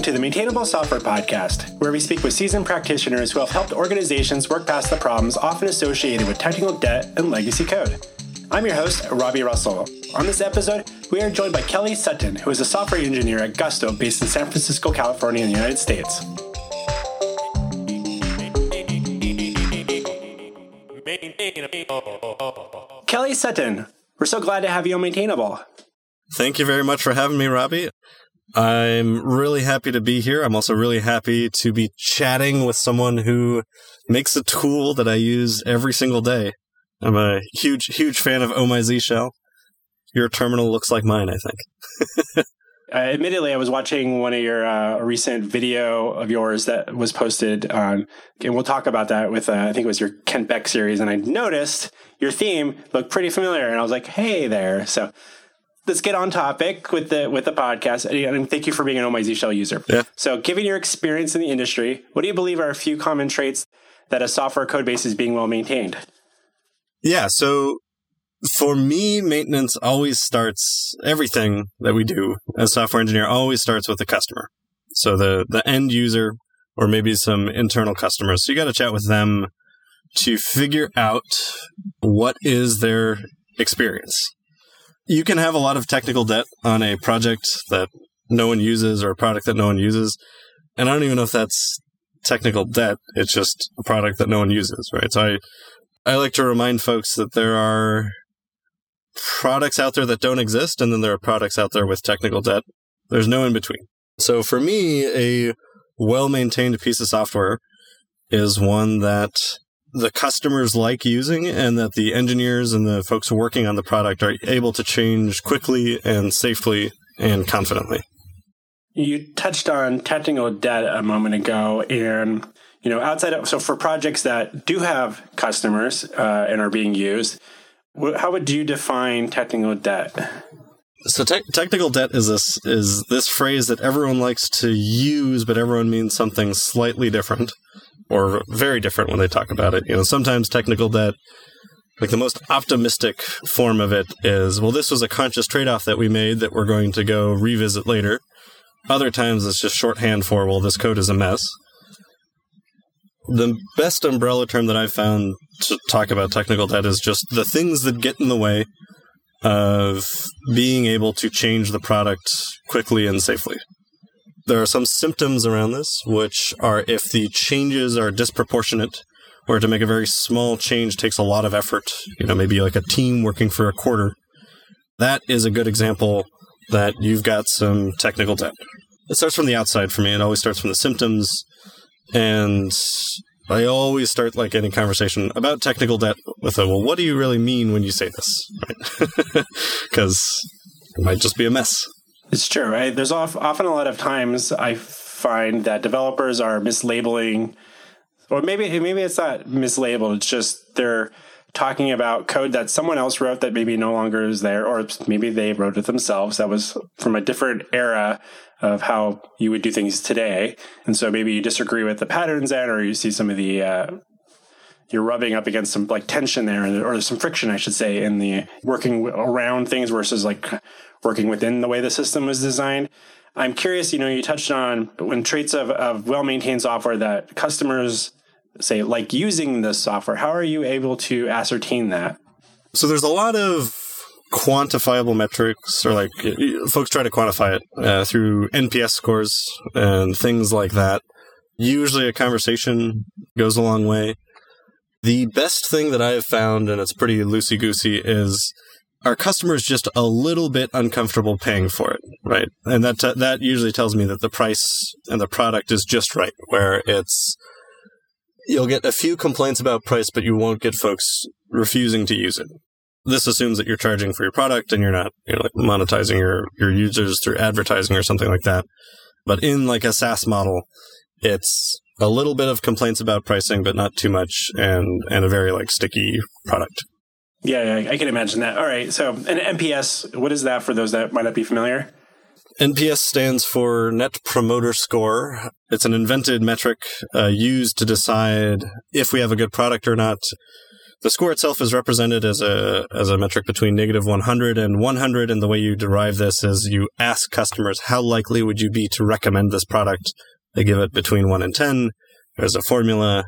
welcome to the Maintainable Software Podcast, where we speak with seasoned practitioners who have helped organizations work past the problems often associated with technical debt and legacy code. I'm your host, Robby Russell. On this episode, we are joined by Kelly Sutton, who is a software engineer at Gusto based in San Francisco, California, in the United States. Kelly Sutton, we're so glad to have you on Maintainable. Thank you very much for having me, Robby. I'm really happy to be here. I'm also really happy to be chatting with someone who makes a tool that I use every single day. I'm a huge, huge fan of Oh My Zsh. Your terminal looks like mine, I think. Uh, admittedly, I was watching one of your uh, recent video of yours that was posted and we'll talk about that with uh, I think it was your Kent Beck series, and I noticed your theme looked pretty familiar, and I was like, "Hey there!" So let's get on topic with the with the podcast. And thank you for being an Oh My Zsh user. Yeah. So, given your experience in the industry, what do you believe are a few common traits that a software code base is being well maintained? Yeah. So for me, maintenance always starts everything that we do as software engineer always starts with the customer. So the, the end user or maybe some internal customers. So you got to chat with them to figure out what is their experience. You can have a lot of technical debt on a project that no one uses or a product that no one uses. And I don't even know if that's technical debt. It's just a product that no one uses, right? So I, I like to remind folks that there are products out there that don't exist, and then there are products out there with technical debt. There's no in between. So for me, a well maintained piece of software is one that the customers like using and that the engineers and the folks working on the product are able to change quickly and safely and confidently. You touched on technical debt a moment ago, and you know, outside of so for projects that do have customers uh, and are being used, how would you define technical debt? So te- technical debt is this is this phrase that everyone likes to use, but everyone means something slightly different or very different when they talk about it. You know, sometimes technical debt, like the most optimistic form of it, is well, this was a conscious trade off that we made that we're going to go revisit later. Other times it's just shorthand for well, this code is a mess the best umbrella term that I've found to talk about technical debt is just the things that get in the way of being able to change the product quickly and safely. There are some symptoms around this, which are if the changes are disproportionate, or to make a very small change takes a lot of effort, you know, maybe like a team working for a quarter. That is a good example that you've got some technical debt. It starts from the outside for me. It always starts from the symptoms and I always start like any conversation about technical debt with a, well, what do you really mean when you say this? Because right? it might just be a mess. It's true, right? There's often a lot of times I find that developers are mislabeling, or maybe maybe it's not mislabeled. It's just they're talking about code that someone else wrote that maybe no longer is there, or maybe they wrote it themselves that was from a different era of how you would do things today. And so maybe you disagree with the patterns there, or you see some of the, uh, you're rubbing up against some like tension there, or there's some friction, I should say, in the working around things versus like working within the way the system was designed. I'm curious, you know, you touched on when traits of, of well maintained software that customers say like using this software. How are you able to ascertain that? So there's a lot of quantifiable metrics, or like folks try to quantify it uh, through NPS scores and things like that. Usually, a conversation goes a long way. The best thing that I have found, and it's pretty loosey goosey, is our customers just a little bit uncomfortable paying for it, right? And that t- that usually tells me that the price and the product is just right, where it's you'll get a few complaints about price, but you won't get folks refusing to use it. This assumes that you're charging for your product and you're not, you know, like monetizing your, your users through advertising or something like that. But in like a SaaS model, it's a little bit of complaints about pricing, but not too much and, and a very like sticky product. Yeah, I can imagine that. All right. So an NPS, what is that for those that might not be familiar? NPS stands for Net Promoter Score. It's an invented metric uh, used to decide if we have a good product or not. the score itself is represented as a as a metric between negative 100 and 100 and the way you derive this is you ask customers how likely would you be to recommend this product they give it between 1 and 10 there's a formula.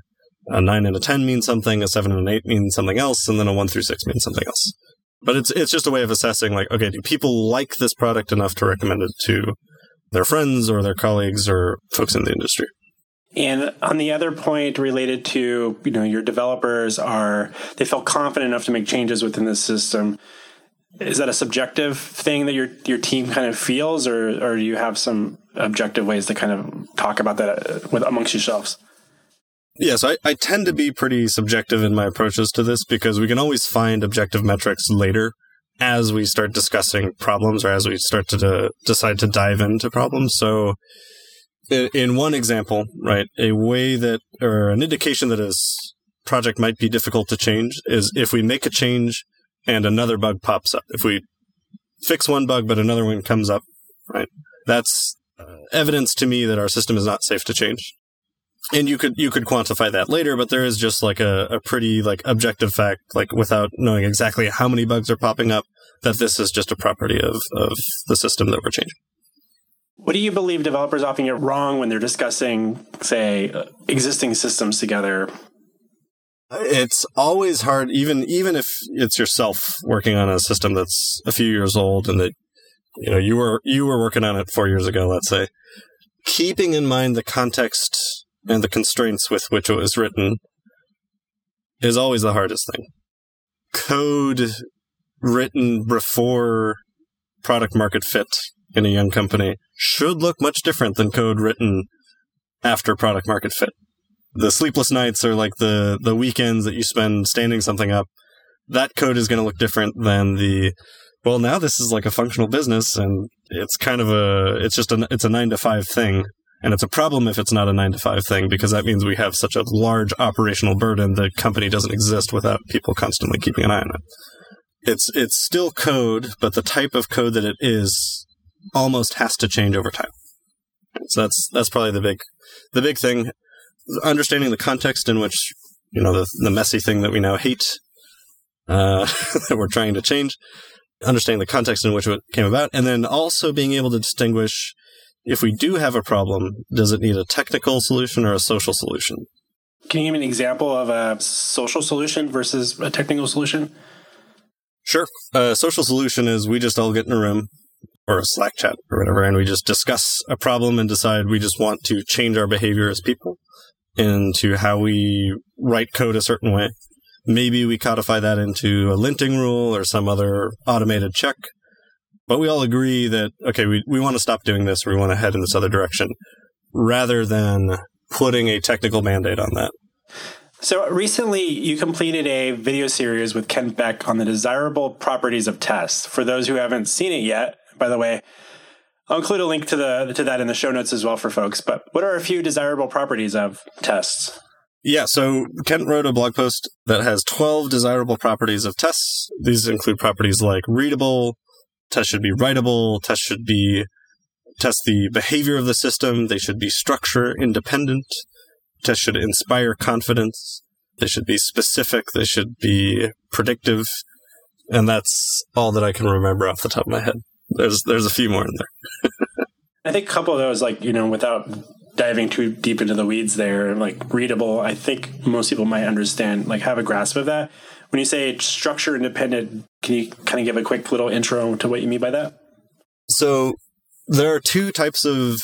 A 9 and a 10 means something a 7 and an 8 means something else and then a 1 through 6 means something else. But it's it's just a way of assessing like okay do people like this product enough to recommend it to their friends or their colleagues or folks in the industry? And on the other point related to, you know, your developers are, they feel confident enough to make changes within the system. Is that a subjective thing that your your team kind of feels, or or do you have some objective ways to kind of talk about that uh, with amongst yourselves? Yes, I, I tend to be pretty subjective in my approaches to this because we can always find objective metrics later as we start discussing problems or as we start to, to decide to dive into problems. So in one example, right, a way that, or an indication that a project might be difficult to change is if we make a change and another bug pops up. If we fix one bug, but another one comes up, right, that's evidence to me that our system is not safe to change. And you could, you could quantify that later, but there is just like a, a pretty like objective fact, like without knowing exactly how many bugs are popping up, that this is just a property of, of the system that we're changing. What do you believe developers often get wrong when they're discussing, say, uh, existing systems together? It's always hard, even even if it's yourself working on a system that's a few years old and that you know you were you were working on it four years ago. Let's say, keeping in mind the context and the constraints with which it was written is always the hardest thing. Code written before product market fit in a young company should look much different than code written after product market fit. The sleepless nights are like the, the weekends that you spend standing something up. That code is going to look different than the, well, now this is like a functional business and it's kind of a, it's just a, it's a nine to five thing. And it's a problem if it's not a nine to five thing because that means we have such a large operational burden the company doesn't exist without people constantly keeping an eye on it. It's, it's still code, but the type of code that it is almost has to change over time. So that's that's probably the big the big thing. Understanding the context in which you know the the messy thing that we now hate uh, that we're trying to change. Understanding the context in which it came about, and then also being able to distinguish if we do have a problem, does it need a technical solution or a social solution? Can you give me an example of a social solution versus a technical solution? Sure. A social solution is we just all get in a room or a Slack chat or whatever, and we just discuss a problem and decide we just want to change our behavior as people into how we write code a certain way. Maybe we codify that into a linting rule or some other automated check. But we all agree that, okay, we, we want to stop doing this we want to head in this other direction rather than putting a technical mandate on that. So recently, you completed a video series with Kent Beck on the desirable properties of tests. For those who haven't seen it yet, by the way. I'll include a link to the to that in the show notes as well for folks. But what are a few desirable properties of tests? Yeah, so Kent wrote a blog post that has 12 desirable properties of tests. These include properties like readable, tests should be writable, tests should be test the behavior of the system, they should be structure independent, tests should inspire confidence, they should be specific, they should be predictive, and that's all that I can remember off the top of my head there's there's a few more in there. I think a couple of those, like you know, without diving too deep into the weeds, there, like readable. I think most people might understand, like have a grasp of that. When you say structure independent, can you kind of give a quick little intro to what you mean by that? So there are two types of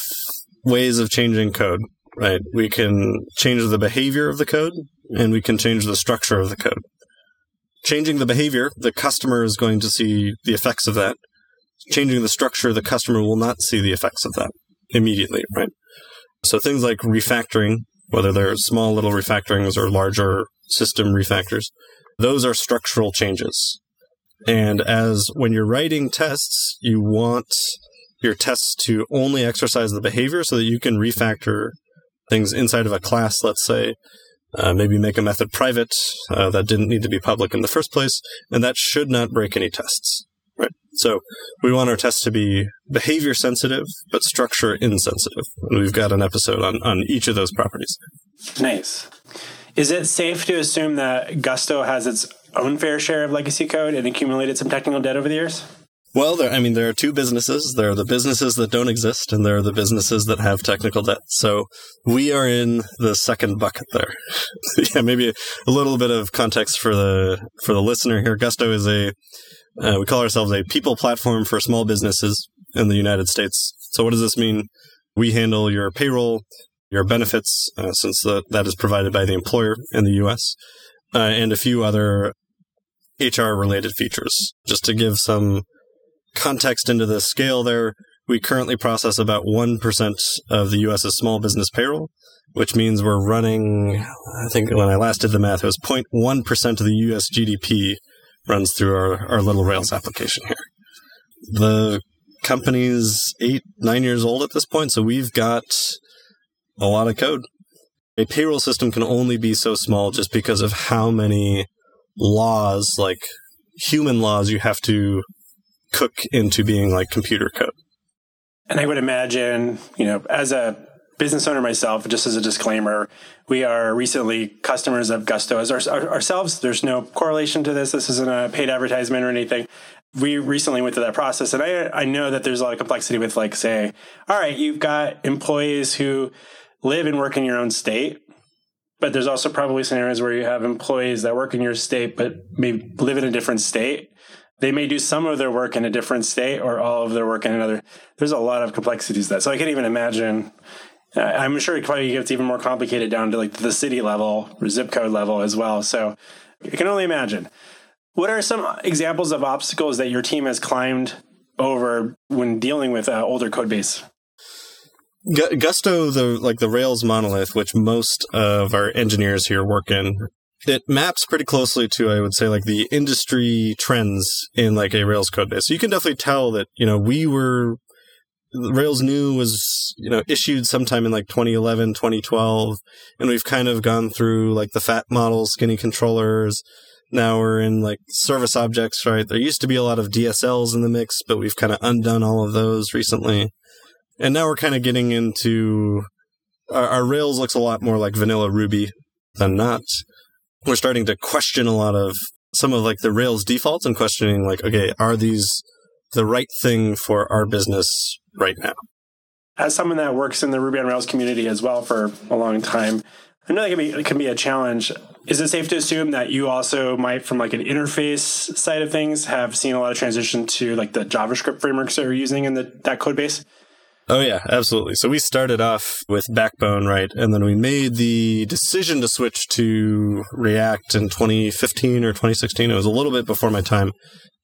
ways of changing code, right? We can change the behavior of the code and we can change the structure of the code. Changing the behavior, the customer is going to see the effects of that changing the structure, the customer will not see the effects of that immediately, right? So things like refactoring, whether they're small little refactorings or larger system refactors, those are structural changes. And as when you're writing tests, you want your tests to only exercise the behavior so that you can refactor things inside of a class, let's say, uh, maybe make a method private uh, that didn't need to be public in the first place, and that should not break any tests. Right. So we want our tests to be behavior sensitive, but structure insensitive. And we've got an episode on, on each of those properties. Nice. Is it safe to assume that Gusto has its own fair share of legacy code and accumulated some technical debt over the years? Well, there, I mean, there are two businesses. There are the businesses that don't exist, and there are the businesses that have technical debt. So we are in the second bucket there. yeah, maybe a little bit of context for the for the listener here. Gusto is a uh, we call ourselves a people platform for small businesses in the United States. So what does this mean? We handle your payroll, your benefits, uh, since the, that is provided by the employer in the U.S., uh, and a few other HR related features. Just to give some context into the scale there, we currently process about 1% of the US's small business payroll, which means we're running, I think when I last did the math, it was 0.1% of the US GDP runs through our, our little Rails application here. The company's eight, nine years old at this point, so we've got a lot of code. A payroll system can only be so small just because of how many laws, like human laws, you have to cook into being like computer code. And I would imagine, you know, as a business owner myself, just as a disclaimer, we are recently customers of Gusto as our, our, ourselves. There's no correlation to this. This isn't a paid advertisement or anything. We recently went through that process, and I I know that there's a lot of complexity with like say, all right, you've got employees who live and work in your own state, but there's also probably scenarios where you have employees that work in your state but maybe live in a different state they may do some of their work in a different state or all of their work in another. There's a lot of complexities to that. So I can't even imagine. I'm sure it probably gets even more complicated down to like the city level or zip code level as well. So I can only imagine. What are some examples of obstacles that your team has climbed over when dealing with uh, older code base? Gusto, the like the Rails monolith, which most of our engineers here work in, it maps pretty closely to I would say like the industry trends in like a Rails code base. So you can definitely tell that you know we were Rails new was you know issued sometime in like 2011 2012 and we've kind of gone through like the fat models skinny controllers. Now we're in like service objects right? There used to be a lot of DSLs in the mix but we've kind of undone all of those recently. And now we're kind of getting into our, our Rails looks a lot more like vanilla Ruby than not. We're starting to question a lot of some of like the Rails defaults and questioning like, okay, are these the right thing for our business right now? As someone that works in the Ruby on Rails community as well for a long time, I know that can be it can be a challenge. Is it safe to assume that you also might, from like an interface side of things, have seen a lot of transition to like the JavaScript frameworks that you're using in the, that code base? Oh yeah, absolutely. So we started off with Backbone, right? And then we made the decision to switch to React in 2015 or 2016. It was a little bit before my time,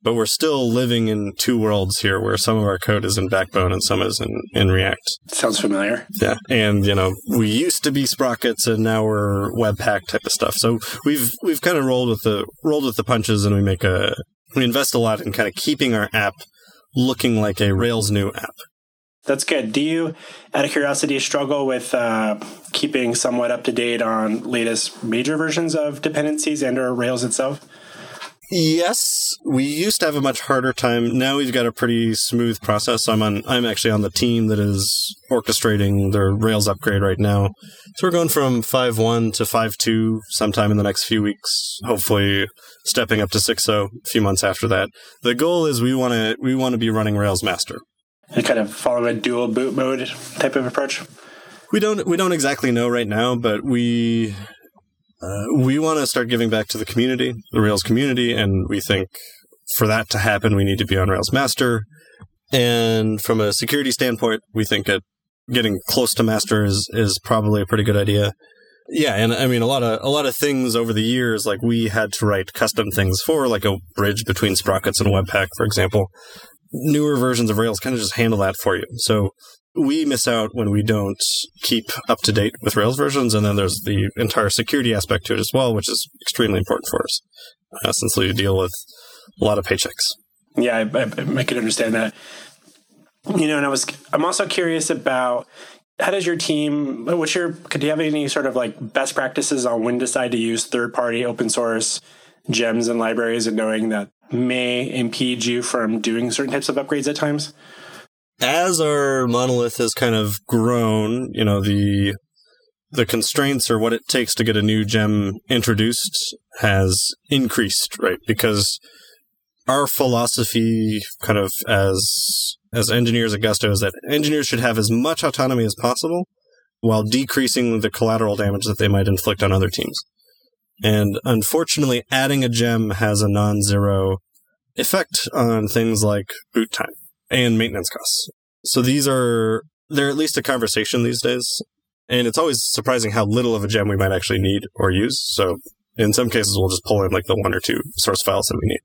but we're still living in two worlds here where some of our code is in Backbone and some is in, in React. Sounds familiar. Yeah. And, you know, we used to be Sprockets and now we're Webpack type of stuff. So we've, we've kind of rolled with the, rolled with the punches and we make a, we invest a lot in kind of keeping our app looking like a Rails new app. That's good. Do you, out of curiosity, struggle with uh, keeping somewhat up to date on latest major versions of dependencies and or Rails itself? Yes, we used to have a much harder time. Now we've got a pretty smooth process. I'm on. I'm actually on the team that is orchestrating the Rails upgrade right now. So we're going from 5.1 to 5.2 sometime in the next few weeks. Hopefully, stepping up to 6.0 a few months after that. The goal is we want to we want to be running Rails Master and kind of follow a dual boot mode type of approach? We don't we don't exactly know right now, but we uh, we want to start giving back to the community, the Rails community, and we think for that to happen, we need to be on Rails Master. And from a security standpoint, we think that getting close to master is is probably a pretty good idea. Yeah, and I mean a lot of a lot of things over the years, like we had to write custom things for, like a bridge between Sprockets and Webpack, for example newer versions of Rails kind of just handle that for you. So we miss out when we don't keep up to date with Rails versions. And then there's the entire security aspect to it as well, which is extremely important for us uh, since we deal with a lot of paychecks. Yeah, I, I, I understand that. You know, and I was, I'm also curious about how does your team, what's your, could you have any sort of like best practices on when to decide to use third party open source gems and libraries and knowing that may impede you from doing certain types of upgrades at times? As our monolith has kind of grown, you know, the the constraints or what it takes to get a new gem introduced has increased, right? Because our philosophy kind of as as engineers at Gusto is that engineers should have as much autonomy as possible while decreasing the collateral damage that they might inflict on other teams. And unfortunately, adding a gem has a non-zero effect on things like boot time and maintenance costs. So these are they're at least a conversation these days. And it's always surprising how little of a gem we might actually need or use. So in some cases, we'll just pull in like the one or two source files that we need.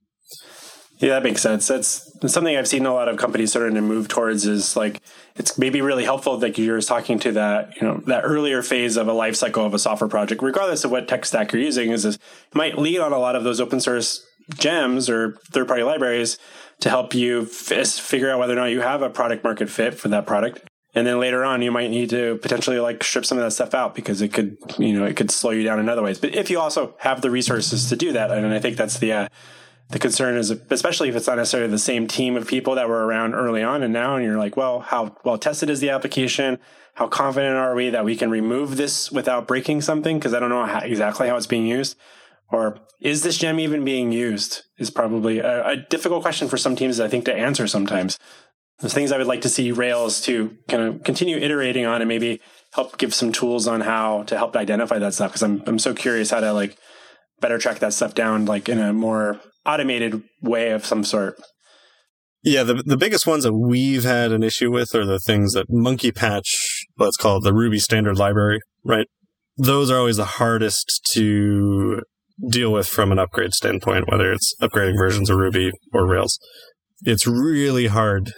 Yeah, that makes sense. That's something I've seen a lot of companies starting to move towards is like it's maybe really helpful that you're talking to that, you know, that earlier phase of a life cycle of a software project, regardless of what tech stack you're using, is this might lead on a lot of those open source gems or third party libraries to help you f- figure out whether or not you have a product market fit for that product. And then later on, you might need to potentially like strip some of that stuff out because it could, you know, it could slow you down in other ways. But if you also have the resources to do that, and I think that's the, uh, the concern is especially if it's not necessarily the same team of people that were around early on and now and you're like well how well tested is the application how confident are we that we can remove this without breaking something because i don't know how, exactly how it's being used or is this gem even being used is probably a, a difficult question for some teams i think to answer sometimes there's things i would like to see rails to kind of continue iterating on and maybe help give some tools on how to help identify that stuff because I'm, I'm so curious how to like better track that stuff down like in a more automated way of some sort. Yeah, the the biggest ones that we've had an issue with are the things that Monkey Patch, let's call it the Ruby standard library, right? Those are always the hardest to deal with from an upgrade standpoint, whether it's upgrading versions of Ruby or Rails. It's really hard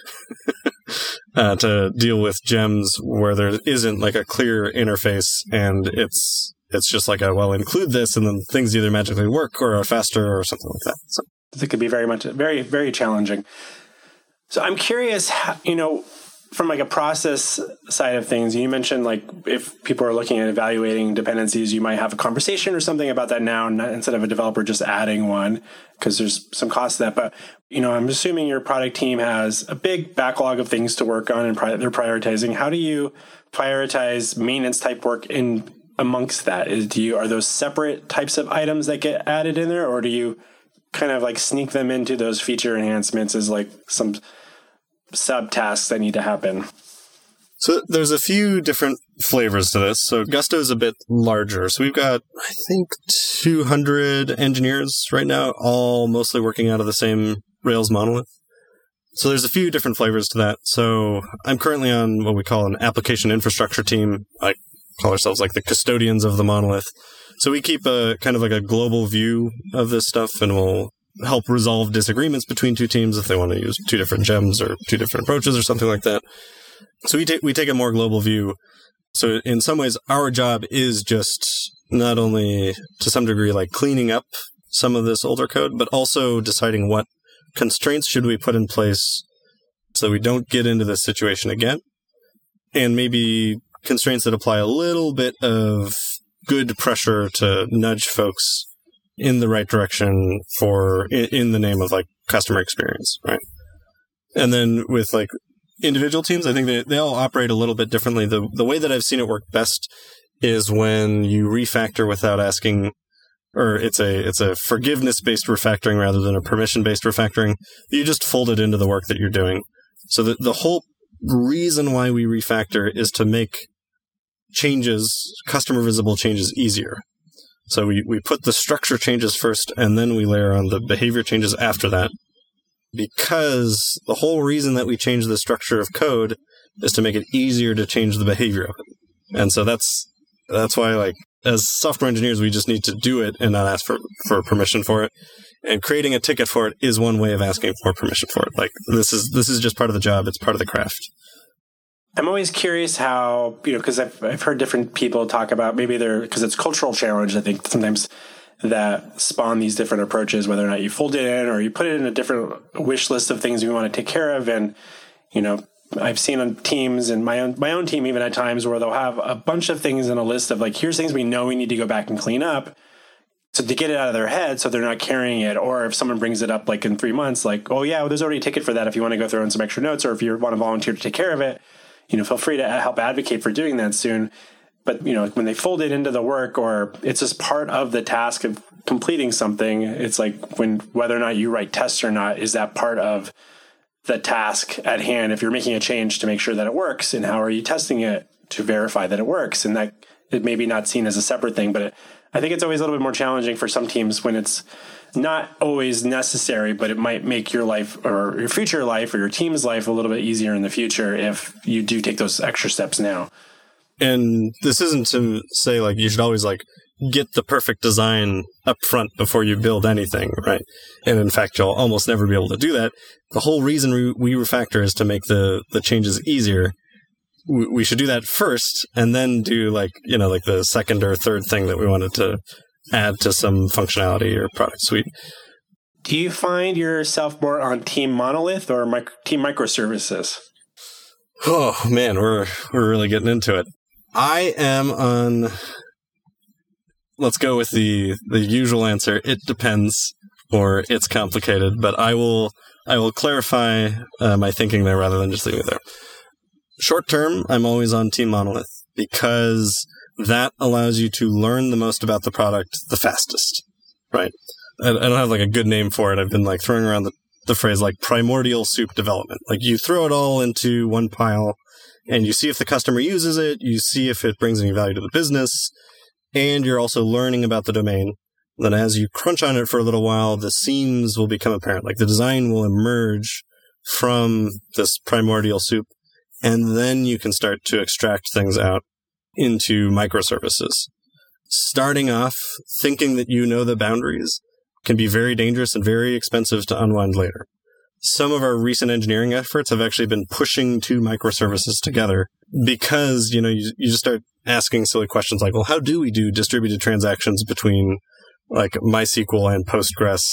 uh, to deal with gems where there isn't like a clear interface and it's it's just like a well include this and then things either magically work or are faster or something like that so it could be very much very very challenging so i'm curious you know from like a process side of things you mentioned like if people are looking at evaluating dependencies you might have a conversation or something about that now instead of a developer just adding one because there's some cost to that but you know i'm assuming your product team has a big backlog of things to work on and pri- they're prioritizing how do you prioritize maintenance type work in amongst that? Is do you are those separate types of items that get added in there, or do you kind of like sneak them into those feature enhancements as like some subtasks that need to happen? So there's a few different flavors to this. So Gusto is a bit larger. So we've got, I think, 200 engineers right now, all mostly working out of the same Rails monolith. So there's a few different flavors to that. So I'm currently on what we call an application infrastructure team. I call ourselves like the custodians of the monolith. So we keep a kind of like a global view of this stuff and we'll help resolve disagreements between two teams if they want to use two different gems or two different approaches or something like that. So we take we take a more global view. So in some ways our job is just not only to some degree like cleaning up some of this older code, but also deciding what constraints should we put in place so we don't get into this situation again. And maybe constraints that apply a little bit of good pressure to nudge folks in the right direction for in, the name of like customer experience, right? And then with like individual teams, I think they, they all operate a little bit differently. The the way that I've seen it work best is when you refactor without asking or it's a it's a forgiveness based refactoring rather than a permission based refactoring. You just fold it into the work that you're doing. So the the whole reason why we refactor is to make changes, customer visible changes easier. So we, we put the structure changes first and then we layer on the behavior changes after that. Because the whole reason that we change the structure of code is to make it easier to change the behavior of it. And so that's that's why like as software engineers we just need to do it and not ask for, for permission for it. And creating a ticket for it is one way of asking for permission for it. Like this is this is just part of the job, it's part of the craft. I'm always curious how, you know, because I've, I've heard different people talk about maybe they're, because it's cultural challenge, I think sometimes that spawn these different approaches, whether or not you fold it in or you put it in a different wish list of things you want to take care of. And, you know, I've seen on teams and my own, my own team, even at times where they'll have a bunch of things in a list of like, here's things we know we need to go back and clean up. So to get it out of their head, so they're not carrying it, or if someone brings it up like in three months, like, oh yeah, well, there's already a ticket for that. If you want to go throw in some extra notes, or if you want to volunteer to take care of it, you know, feel free to help advocate for doing that soon. but you know when they fold it into the work or it's just part of the task of completing something it's like when whether or not you write tests or not is that part of the task at hand if you're making a change to make sure that it works and how are you testing it to verify that it works and that it may be not seen as a separate thing but it, i think it's always a little bit more challenging for some teams when it's not always necessary but it might make your life or your future life or your team's life a little bit easier in the future if you do take those extra steps now and this isn't to say like you should always like get the perfect design up front before you build anything, right? And in fact, you'll almost never be able to do that. The whole reason we, we refactor is to make the, the changes easier. We, we should do that first and then do like, you know, like the second or third thing that we wanted to add to some functionality or product suite. Do you find yourself more on team monolith or micro, team microservices? Oh man, we're we're really getting into it. I am on. Let's go with the the usual answer. It depends, or it's complicated. But I will I will clarify uh, my thinking there rather than just leaving it there. Short term, I'm always on Team Monolith because that allows you to learn the most about the product the fastest. Right. I, don't have like a good name for it. I've been like throwing around the the phrase like primordial soup development. Like you throw it all into one pile and you see if the customer uses it, you see if it brings any value to the business, and you're also learning about the domain. Then as you crunch on it for a little while, the seams will become apparent. Like the design will emerge from this primordial soup, and then you can start to extract things out into microservices. Starting off thinking that you know the boundaries can be very dangerous and very expensive to unwind later some of our recent engineering efforts have actually been pushing two microservices together because, you know, you, you just start asking silly questions like, well, how do we do distributed transactions between like MySQL and Postgres?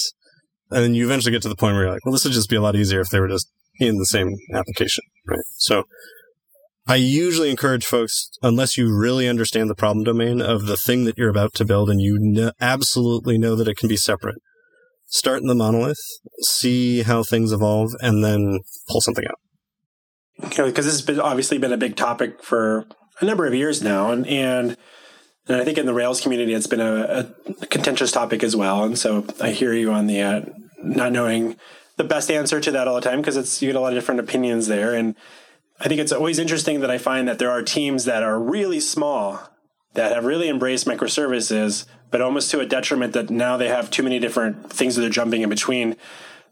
And then you eventually get to the point where you're like, well, this would just be a lot easier if they were just in the same application, right? So I usually encourage folks, unless you really understand the problem domain of the thing that you're about to build and you absolutely know that it can be separate, start in the monolith, see how things evolve, and then pull something out. Because this has been obviously been a big topic for a number of years now, and and, and I think in the Rails community, it's been a, a contentious topic as well. And so I hear you on the uh, not knowing the best answer to that all the time because it's you get a lot of different opinions there, and I think it's always interesting that I find that there are teams that are really small that have really embraced microservices, but almost to a detriment that now they have too many different things that they're jumping in between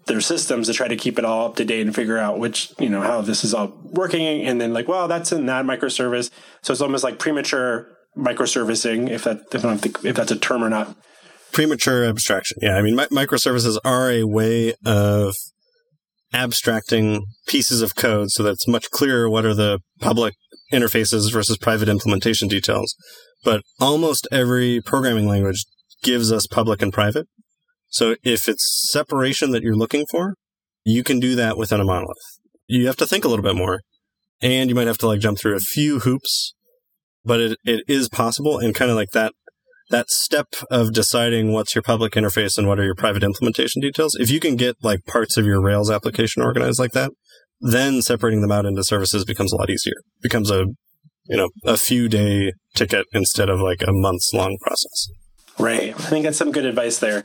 their systems to try to keep it all up to date and figure out which, you know, how this is all working. And then like, well, that's in that microservice. So it's almost like premature microservicing, if that, if, if that's a term or not. Premature abstraction. Yeah. I mean, mi- microservices are a way of abstracting pieces of code so that it's much clearer what are the public interfaces versus private implementation details. But almost every programming language gives us public and private. So if it's separation that you're looking for, you can do that within a monolith. You have to think a little bit more and you might have to like jump through a few hoops, but it, it is possible. And kind of like that, that step of deciding what's your public interface and what are your private implementation details. If you can get like parts of your Rails application organized like that, then separating them out into services becomes a lot easier. It becomes a you know, a few day ticket instead of like a months long process. Right. I think that's some good advice there.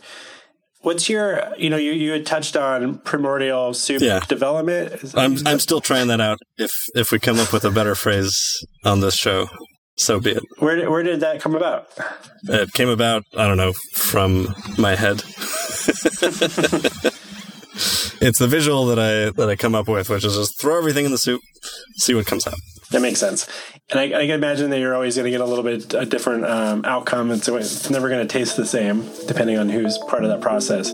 What's your, you know, you, you had touched on primordial soup yeah. development. I'm, I'm still trying that out. If, if we come up with a better phrase on this show, so be it. Where did, where did that come about? It came about, I don't know, from my head. it's the visual that I, that I come up with, which is just throw everything in the soup, see what comes out. That makes sense. And I, I can imagine that you're always going to get a little bit a different um, outcome. And so it's never going to taste the same depending on who's part of that process.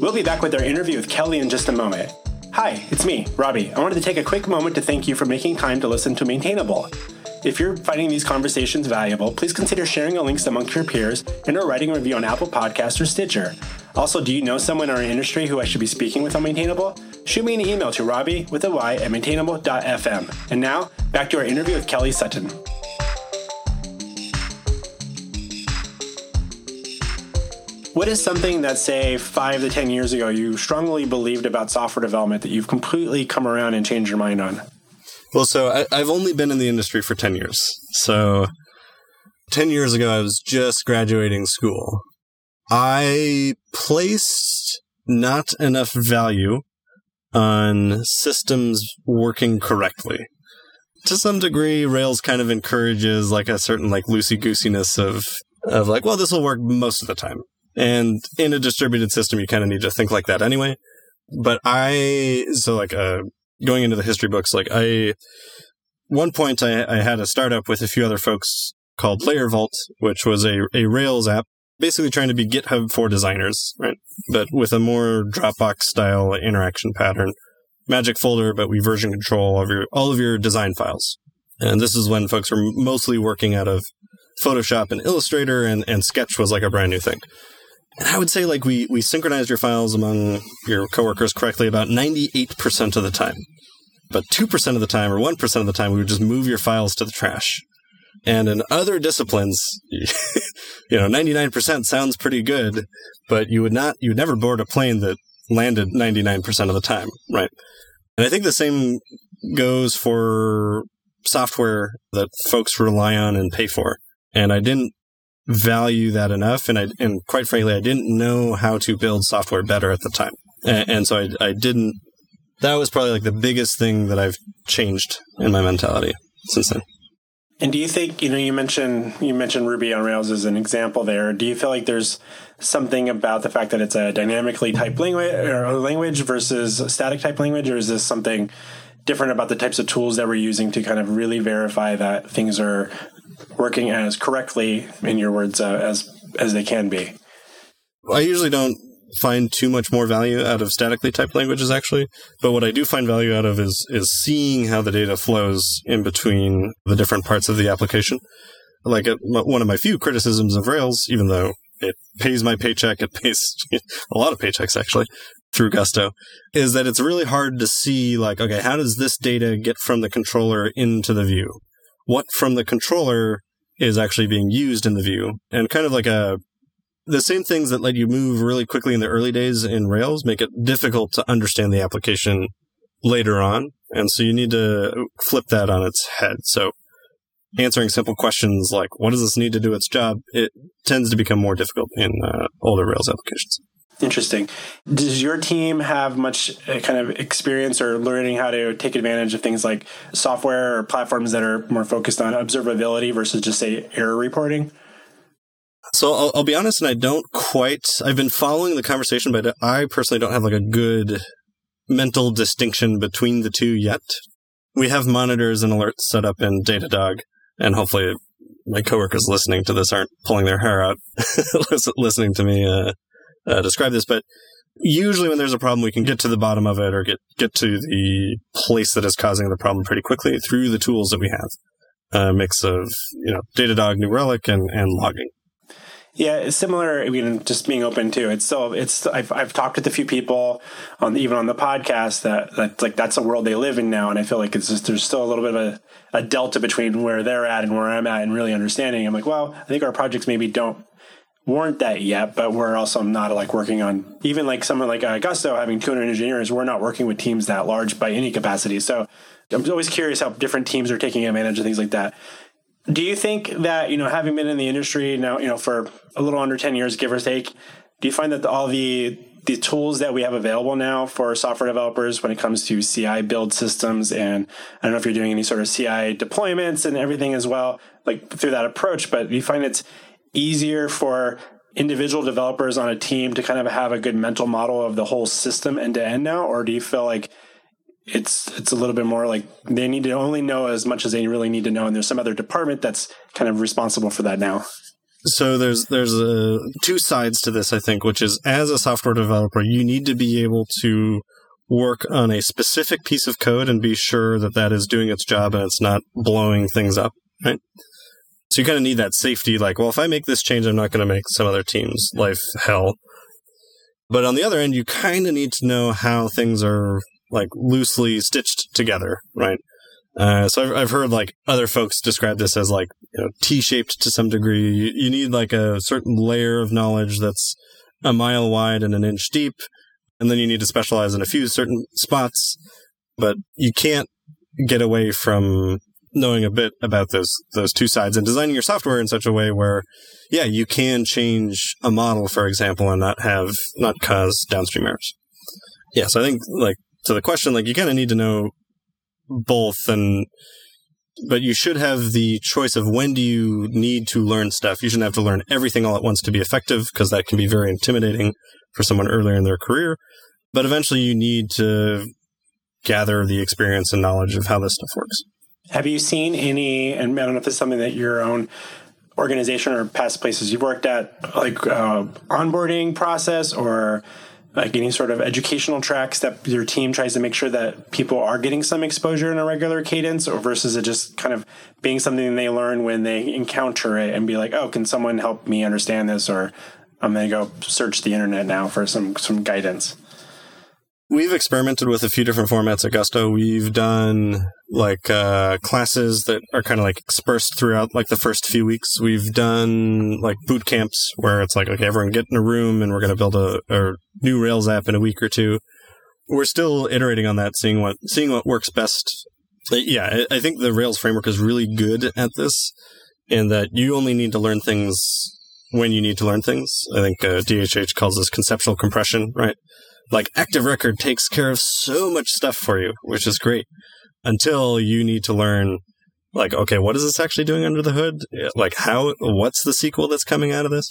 We'll be back with our interview with Kelly in just a moment. Hi, it's me, Robby. I wanted to take a quick moment to thank you for making time to listen to Maintainable. If you're finding these conversations valuable, please consider sharing the links amongst your peers and or writing a review on Apple Podcasts or Stitcher. Also, do you know someone in our industry who I should be speaking with on Maintainable? Shoot me an email to Robby with a Y at maintainable.fm. And now, back to our interview with Kelly Sutton. What is something that, say, five to 10 years ago, you strongly believed about software development that you've completely come around and changed your mind on? Well, so I, I've only been in the industry for 10 years. So 10 years ago, I was just graduating school. I placed not enough value on systems working correctly. To some degree, Rails kind of encourages like a certain like loosey goosiness of of like, well, this will work most of the time. And in a distributed system, you kind of need to think like that anyway. But I, so like, uh, going into the history books, like I, one point I, I had a startup with a few other folks called LayerVault, which was a, a Rails app, basically trying to be GitHub for designers, right? But with a more Dropbox style interaction pattern. Magic folder, but we version control all of your, all of your design files. And this is when folks were mostly working out of Photoshop and Illustrator and, and Sketch was like a brand new thing. And I would say like we, we synchronized your files among your coworkers correctly about 98% of the time. But 2% of the time or 1% of the time, we would just move your files to the trash. And in other disciplines, you know, 99% sounds pretty good, but you would not, you would never board a plane that landed 99% of the time, right? And I think the same goes for software that folks rely on and pay for. And I didn't value that enough. And I, and quite frankly, I didn't know how to build software better at the time. And, and so I, I didn't, that was probably like the biggest thing that I've changed in my mentality since then. And do you think you know you mentioned you mentioned Ruby on Rails as an example there? Do you feel like there's something about the fact that it's a dynamically typed language or language versus static type language, or is this something different about the types of tools that we're using to kind of really verify that things are working as correctly, in your words, uh, as as they can be? I usually don't find too much more value out of statically typed languages actually but what i do find value out of is is seeing how the data flows in between the different parts of the application like uh, one of my few criticisms of rails even though it pays my paycheck it pays a lot of paychecks actually through gusto is that it's really hard to see like okay how does this data get from the controller into the view what from the controller is actually being used in the view and kind of like a the same things that let you move really quickly in the early days in Rails make it difficult to understand the application later on. And so you need to flip that on its head. So answering simple questions like, what does this need to do its job? It tends to become more difficult in uh, older Rails applications. Interesting. Does your team have much uh, kind of experience or learning how to take advantage of things like software or platforms that are more focused on observability versus just say error reporting? So I'll, I'll, be honest, and I don't quite. I've been following the conversation, but I personally don't have like a good mental distinction between the two yet. We have monitors and alerts set up in Datadog, and hopefully my coworkers listening to this aren't pulling their hair out listening to me uh, uh, describe this. But usually, when there's a problem, we can get to the bottom of it or get get to the place that is causing the problem pretty quickly through the tools that we have. A mix of you know Datadog, New Relic, and and logging. Yeah, similar. I mean, just being open too. It's still, it's. I've I've talked with a few people on even on the podcast that that's like that's the world they live in now, and I feel like it's just there's still a little bit of a, a delta between where they're at and where I'm at, and really understanding. I'm like, well, I think our projects maybe don't warrant that yet, but we're also not like working on even like someone like uh, Gusto having 200 engineers. We're not working with teams that large by any capacity. So I'm always curious how different teams are taking advantage of things like that. Do you think that, you know, having been in the industry now, you know, for a little under 10 years, give or take, do you find that all the the tools that we have available now for software developers when it comes to CI build systems and I don't know if you're doing any sort of CI deployments and everything as well, like through that approach, but you find it's easier for individual developers on a team to kind of have a good mental model of the whole system end to end now, or do you feel like it's it's a little bit more like they need to only know as much as they really need to know, and there's some other department that's kind of responsible for that now. So there's there's a, two sides to this, I think, which is as a software developer, you need to be able to work on a specific piece of code and be sure that that is doing its job and it's not blowing things up, right? So you kind of need that safety, like, well, if I make this change, I'm not going to make some other team's life hell. But on the other end, you kind of need to know how things are like loosely stitched together, right? Uh, so I've, I've heard like other folks describe this as like you know, T-shaped to some degree. You, you, need like a certain layer of knowledge that's a mile wide and an inch deep, and then you need to specialize in a few certain spots. But you can't get away from knowing a bit about those those two sides and designing your software in such a way where yeah you can change a model for example and not have not cause downstream errors. Yeah so i think like to the question like you kind of need to know both and but you should have the choice of when do you need to learn stuff. You shouldn't have to learn everything all at once to be effective because that can be very intimidating for someone earlier in their career. But eventually you need to gather the experience and knowledge of how this stuff works have you seen any, and I don't know if is something that your own organization or past places you've worked at, like uh, onboarding process or like any sort of educational tracks that your team tries to make sure that people are getting some exposure in a regular cadence or versus it just kind of being something they learn when they encounter it and be like, oh, can someone help me understand this? Or I'm going to go search the internet now for some, some guidance. We've experimented with a few different formats at Gusto. We've done like uh, classes that are kind of like dispersed throughout like the first few weeks. We've done like boot camps where it's like, okay, everyone get in a room and we're going to build a, a new Rails app in a week or two. We're still iterating on that, seeing what seeing what works best. Yeah, I think the Rails framework is really good at this, in that you only need to learn things when you need to learn things. I think uh, DHH calls this conceptual compression, right? Like Active Record takes care of so much stuff for you, which is great until you need to learn like, okay, what is this actually doing under the hood? Like how, what's the SQL that's coming out of this?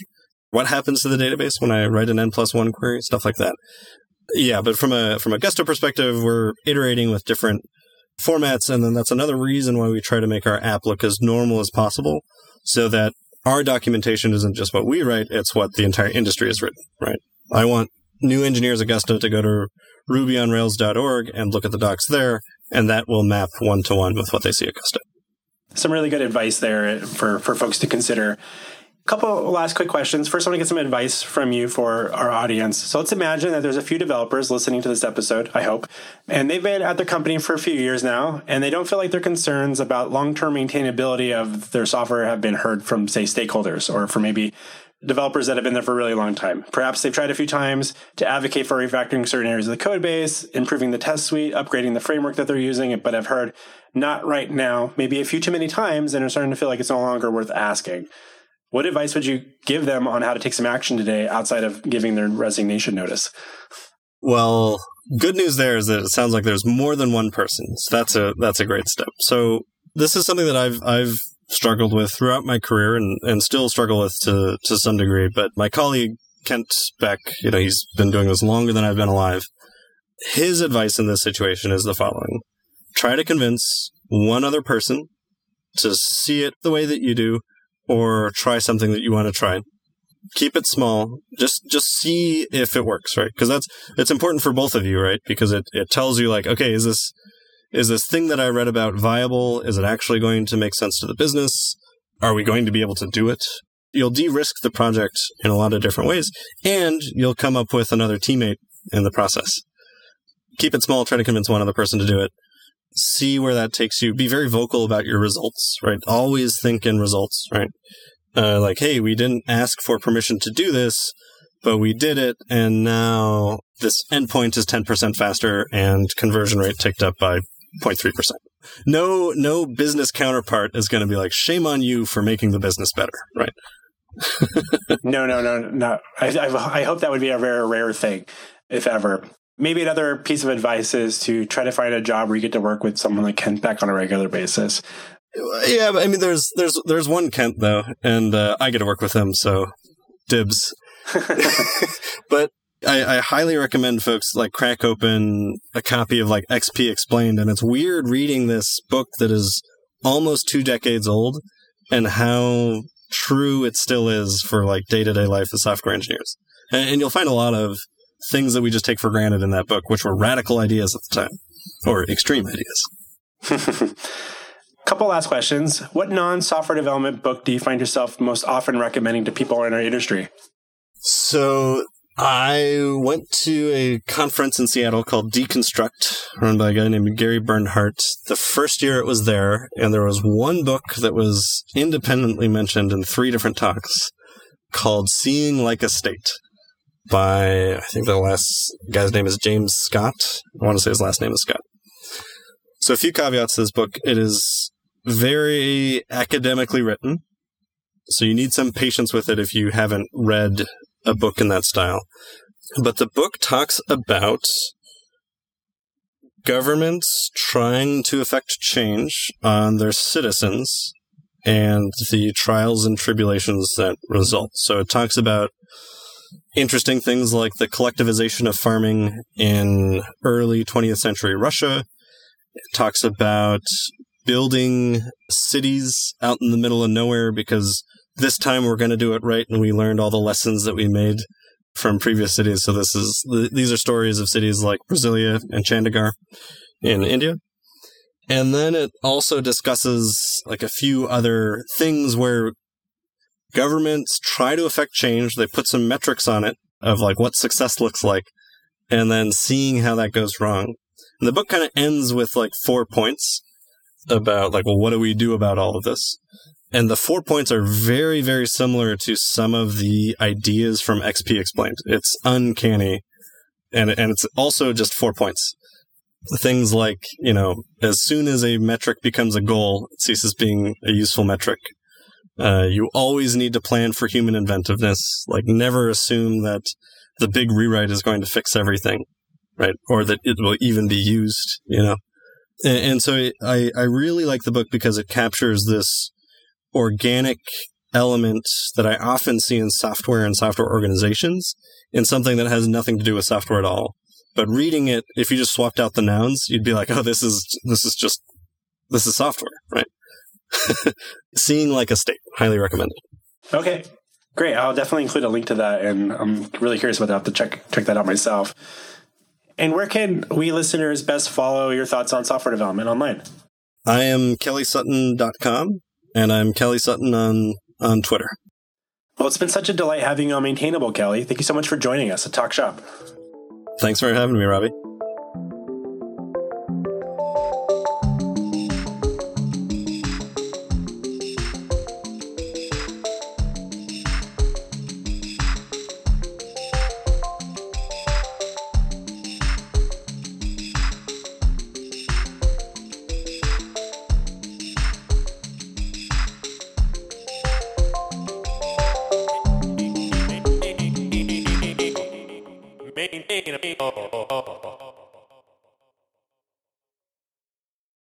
What happens to the database when I write an N plus one query? Stuff like that. Yeah, but from a, from a Gusto perspective, we're iterating with different formats. And then that's another reason why we try to make our app look as normal as possible so that our documentation isn't just what we write, it's what the entire industry has written, right? I want new engineers at Gusto to go to rubyonrails.org and look at the docs there, and that will map one to one with what they see at Gusto. Some really good advice there for, for folks to consider. Couple last quick questions. First, I want to get some advice from you for our audience. So let's imagine that there's a few developers listening to this episode, I hope, and they've been at their company for a few years now, and they don't feel like their concerns about long term maintainability of their software have been heard from, say, stakeholders or for maybe developers that have been there for a really long time. Perhaps they've tried a few times to advocate for refactoring certain areas of the code base, improving the test suite, upgrading the framework that they're using, but I've heard not right now, maybe a few too many times, and are starting to feel like it's no longer worth asking. What advice would you give them on how to take some action today outside of giving their resignation notice? Well, good news there is that it sounds like there's more than one person. So that's a that's a great step. So this is something that I've I've struggled with throughout my career and, and still struggle with to, to some degree. But my colleague, Kent Beck, you know, he's been doing this longer than I've been alive. His advice in this situation is the following. Try to convince one other person to see it the way that you do or try something that you want to try. Keep it small. Just, just see if it works, right? Because that's, it's important for both of you, right? Because it, it tells you like, okay, is this, is this thing that I read about viable? Is it actually going to make sense to the business? Are we going to be able to do it? You'll de-risk the project in a lot of different ways, and you'll come up with another teammate in the process. Keep it small, try to convince one other person to do it. See where that takes you. Be very vocal about your results, right? Always think in results, right? Uh, like, hey, we didn't ask for permission to do this, but we did it, and now this endpoint is 10% faster and conversion rate ticked up by 0.3%. No, no business counterpart is going to be like, shame on you for making the business better, right? no, no, no, no. I, I, I hope that would be a very rare thing, if ever. Maybe another piece of advice is to try to find a job where you get to work with someone like Kent Beck on a regular basis. Yeah, but I mean, there's there's there's one Kent though, and uh, I get to work with him, so dibs. but I, I, highly recommend folks like crack open a copy of like XP Explained, and it's weird reading this book that is almost two decades old and how true it still is for like day to day life as software engineers. And, and, you'll find a lot of things that we just take for granted in that book, which were radical ideas at the time or extreme ideas. Couple last questions. What non software development book do you find yourself most often recommending to people in our industry? So I went to a conference in Seattle called Deconstruct, run by a guy named Gary Bernhardt. The first year it was there, and there was one book that was independently mentioned in three different talks called Seeing Like a State. by, I think the last guy's name is James Scott. I want to say his last name is Scott. So, a few caveats to this book. It is very academically written. So, you need some patience with it if you haven't read a book in that style. But the book talks about governments trying to effect change on their citizens and the trials and tribulations that result. So it talks about interesting things like the collectivization of farming in early 20th century Russia. It talks about building cities out in the middle of nowhere because this time we're going to do it right and we learned all the lessons that we made from previous cities. So this is these are stories of cities like Brasilia and Chandigarh in India. And then it also discusses like a few other things where governments try to affect change. They put some metrics on it of like what success looks like and then seeing how that goes wrong. And the book kind of ends with like four points about like, well, what do we do about all of this? And the four points are very, very similar to some of the ideas from XP Explained. It's uncanny. And, and it's also just four points. Things like, you know, as soon as a metric becomes a goal, it ceases being a useful metric. Uh, you always need to plan for human inventiveness. Like, never assume that the big rewrite is going to fix everything, right? Or that it will even be used, you know? And, and so I, I really like the book because it captures this organic element that I often see in software and software organizations in something that has nothing to do with software at all. But reading it, if you just swapped out the nouns, you'd be like, oh, this is, this is just, this is software, right? Seeing like a state, highly recommended. Okay, great. I'll definitely include a link to that, and I'm really curious about that. I have to check check that out myself. And where can we listeners best follow your thoughts on software development online? I am kellysutton.com and I'm Kelly Sutton on on Twitter. Well, it's been such a delight having you on Maintainable, Kelly. Thank you so much for joining us at Talk Shop. Thanks for having me, Robby.